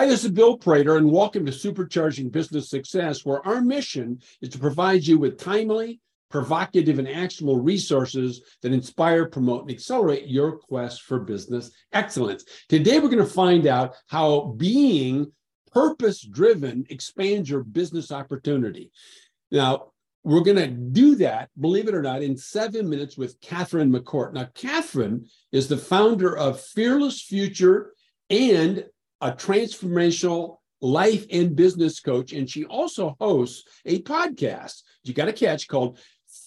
Hi, this is Bill Prater, and welcome to Supercharging Business Success, where our mission is to provide you with timely, provocative, and actionable resources that inspire, promote, and accelerate your quest for business excellence. Today, we're going to find out how being purpose driven expands your business opportunity. Now, we're going to do that, believe it or not, in seven minutes with Catherine McCourt. Now, Catherine is the founder of Fearless Future and a transformational life and business coach. And she also hosts a podcast you got to catch called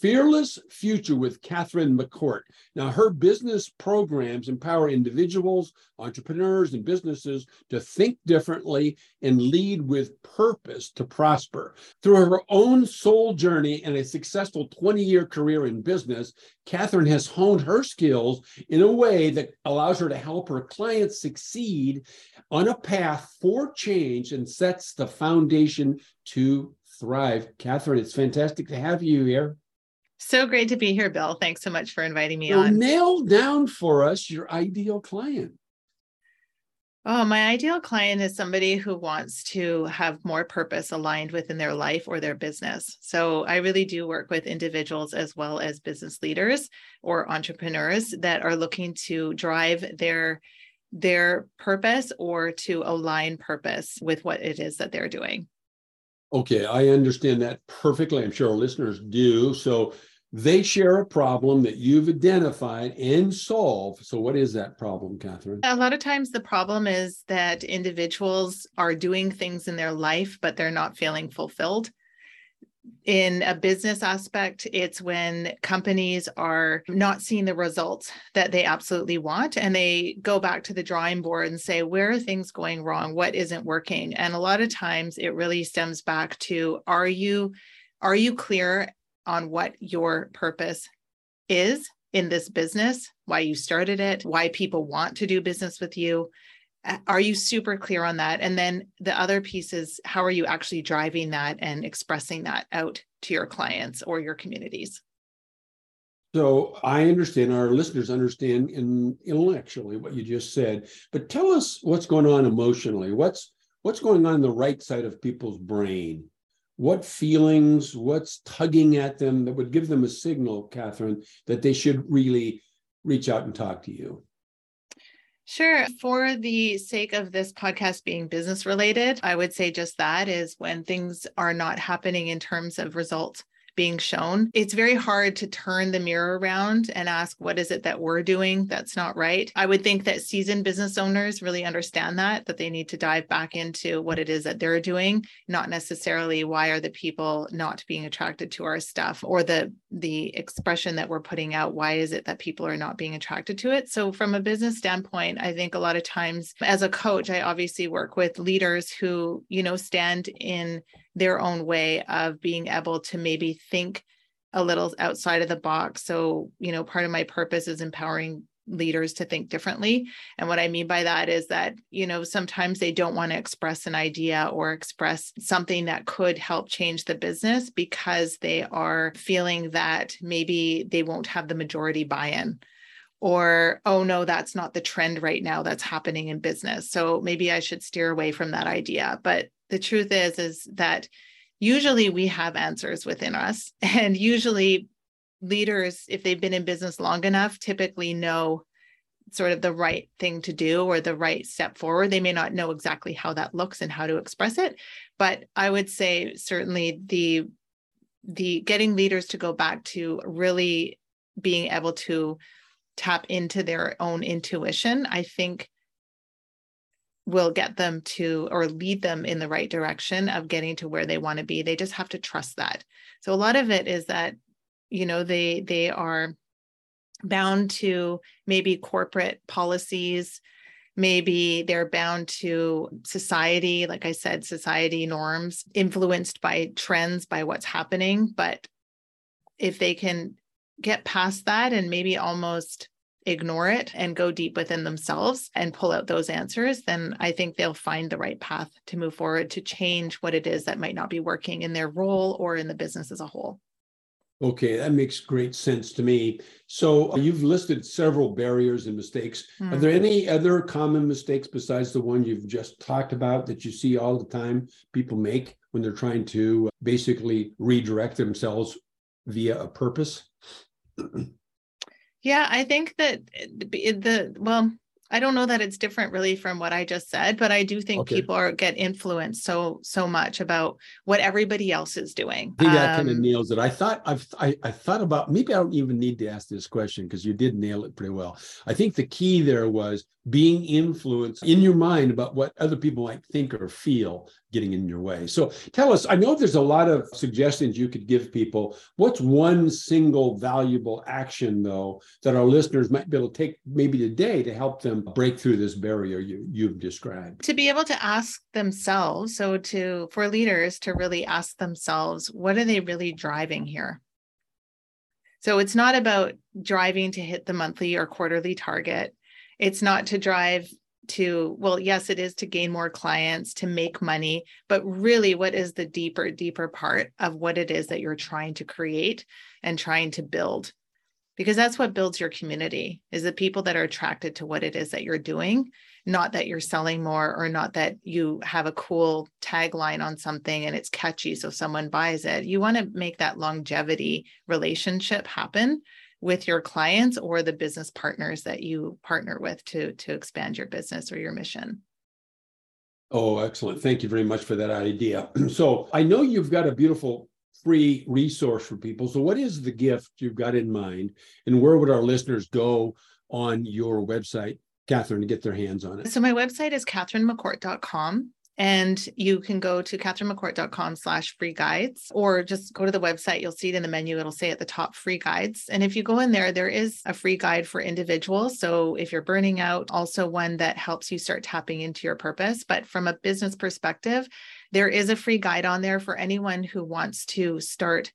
Fearless Future with Catherine McCourt. Now, her business programs empower individuals, entrepreneurs, and businesses to think differently and lead with purpose to prosper. Through her own soul journey and a successful 20 year career in business, Catherine has honed her skills in a way that allows her to help her clients succeed on a path for change and sets the foundation to thrive. Catherine, it's fantastic to have you here. So great to be here, Bill. Thanks so much for inviting me so on. Nail down for us your ideal client. Oh, my ideal client is somebody who wants to have more purpose aligned within their life or their business. So I really do work with individuals as well as business leaders or entrepreneurs that are looking to drive their their purpose or to align purpose with what it is that they're doing. Okay, I understand that perfectly. I'm sure our listeners do. So they share a problem that you've identified and solve. So, what is that problem, Catherine? A lot of times, the problem is that individuals are doing things in their life, but they're not feeling fulfilled. In a business aspect, it's when companies are not seeing the results that they absolutely want, and they go back to the drawing board and say, Where are things going wrong? What isn't working? And a lot of times, it really stems back to Are you are you clear on what your purpose is in this business, why you started it, why people want to do business with you. Are you super clear on that? And then the other piece is how are you actually driving that and expressing that out to your clients or your communities? So I understand our listeners understand in intellectually what you just said, but tell us what's going on emotionally. What's what's going on the right side of people's brain? What feelings, what's tugging at them that would give them a signal, Catherine, that they should really reach out and talk to you? Sure. For the sake of this podcast being business related, I would say just that is when things are not happening in terms of results being shown. It's very hard to turn the mirror around and ask, what is it that we're doing that's not right? I would think that seasoned business owners really understand that, that they need to dive back into what it is that they're doing, not necessarily why are the people not being attracted to our stuff or the the expression that we're putting out why is it that people are not being attracted to it so from a business standpoint i think a lot of times as a coach i obviously work with leaders who you know stand in their own way of being able to maybe think a little outside of the box. So, you know, part of my purpose is empowering leaders to think differently. And what I mean by that is that, you know, sometimes they don't want to express an idea or express something that could help change the business because they are feeling that maybe they won't have the majority buy in. Or, oh no, that's not the trend right now that's happening in business. So maybe I should steer away from that idea. But the truth is is that usually we have answers within us. And usually leaders if they've been in business long enough typically know sort of the right thing to do or the right step forward. They may not know exactly how that looks and how to express it. But i would say certainly the the getting leaders to go back to really being able to tap into their own intuition i think will get them to or lead them in the right direction of getting to where they want to be they just have to trust that. So a lot of it is that you know they they are bound to maybe corporate policies maybe they're bound to society like i said society norms influenced by trends by what's happening but if they can get past that and maybe almost ignore it and go deep within themselves and pull out those answers, then I think they'll find the right path to move forward to change what it is that might not be working in their role or in the business as a whole. Okay, that makes great sense to me. So you've listed several barriers and mistakes. Mm. Are there hmm. any other common mistakes besides the one you've just talked about that you see all the time people make when they're trying to basically redirect themselves via a purpose? yeah, I think that the well, I don't know that it's different really from what I just said, but I do think okay. people are get influenced so so much about what everybody else is doing. I think that kind of um, nails it. I thought I've I, I thought about maybe I don't even need to ask this question because you did nail it pretty well. I think the key there was being influenced in your mind about what other people might think or feel getting in your way. So tell us, I know there's a lot of suggestions you could give people. What's one single valuable action, though, that our listeners might be able to take maybe today to help them break through this barrier you, you've described? To be able to ask themselves, so to for leaders to really ask themselves, what are they really driving here? So it's not about driving to hit the monthly or quarterly target it's not to drive to well yes it is to gain more clients to make money but really what is the deeper deeper part of what it is that you're trying to create and trying to build? Because that's what builds your community is the people that are attracted to what it is that you're doing not that you're selling more or not that you have a cool tagline on something and it's catchy so someone buys it. You want to make that longevity relationship happen with your clients or the business partners that you partner with to to expand your business or your mission? Oh excellent. Thank you very much for that idea. So i know you've got a beautiful free resource for people. So what is the gift you've got in mind? And where would our listeners go on your website catherine to get their hands on it? So my website is catherinemccourt.com and you can go to catherinemccourt.com slash free guides or just go to the website. You'll see it in the menu. It'll say at the top free guides. And if you go in there, there is a free guide for individuals. So if you're burning out, also one that helps you start tapping into your purpose. But from a business perspective, there is a free guide on there for anyone who wants to start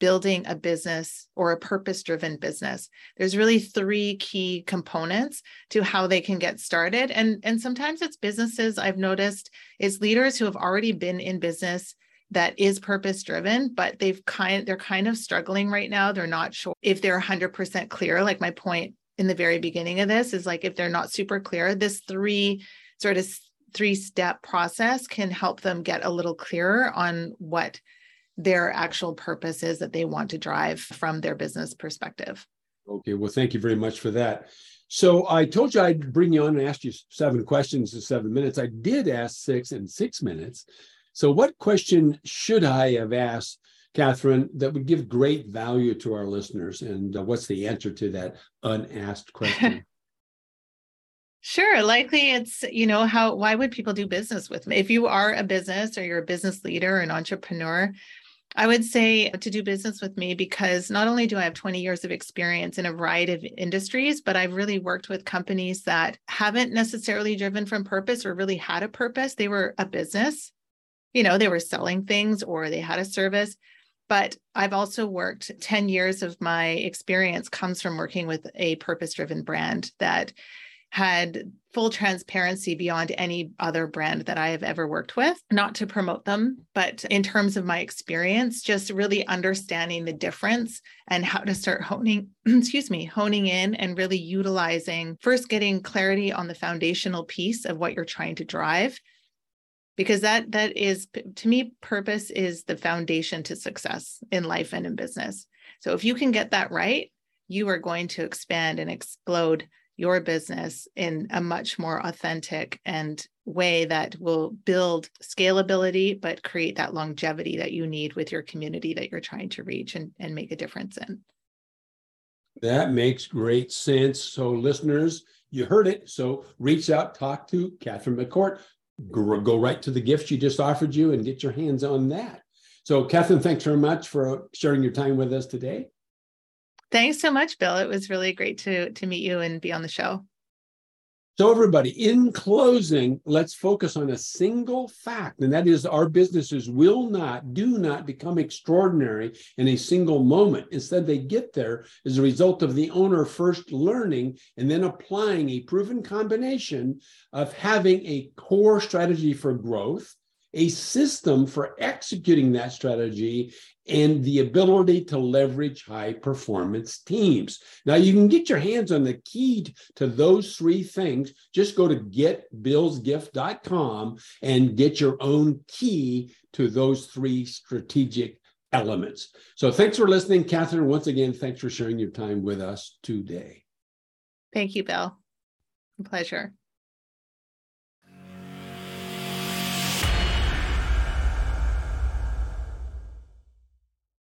building a business or a purpose driven business. There's really three key components to how they can get started. And and sometimes it's businesses i've noticed is leaders who have already been in business that is purpose driven but they've kind they're kind of struggling right now. They're not sure if they're 100% clear. Like my point in the very beginning of this is like if they're not super clear this three sort of three step process can help them get a little clearer on what their actual purpose is that they want to drive from their business perspective. Okay, well, thank you very much for that. So I told you I'd bring you on and ask you seven questions in seven minutes. I did ask six in six minutes. So, what question should I have asked, Catherine, that would give great value to our listeners? And uh, what's the answer to that unasked question? Sure. Likely it's, you know, how, why would people do business with me? If you are a business or you're a business leader, an entrepreneur, I would say to do business with me because not only do I have 20 years of experience in a variety of industries, but I've really worked with companies that haven't necessarily driven from purpose or really had a purpose. They were a business, you know, they were selling things or they had a service. But I've also worked 10 years of my experience comes from working with a purpose driven brand that had full transparency beyond any other brand that I have ever worked with, not to promote them, but in terms of my experience, just really understanding the difference and how to start honing, excuse me, honing in and really utilizing first getting clarity on the foundational piece of what you're trying to drive because that that is to me purpose is the foundation to success in life and in business. So if you can get that right, you are going to expand and explode your business in a much more authentic and way that will build scalability but create that longevity that you need with your community that you're trying to reach and, and make a difference in. That makes great sense. So listeners you heard it. So reach out talk to catherine mccourt. Go, go right to the gift she just offered you and get your hands on that. So catherine thanks very much for sharing your time with us today Thanks so much, Bill. It was really great to to meet you and be on the show. So, everybody, in closing, let's focus on a single fact, and that is our businesses will not, do not become extraordinary in a single moment. Instead, they get there as a result of the owner first learning and then applying a proven combination of having a core strategy for growth a system for executing that strategy and the ability to leverage high performance teams. Now, you can get your hands on the key to those three things. Just go to getbillsgift.com and get your own key to those three strategic elements. So, thanks for listening, Catherine. Once again, thanks for sharing your time with us today. Thank you, Bill. A pleasure.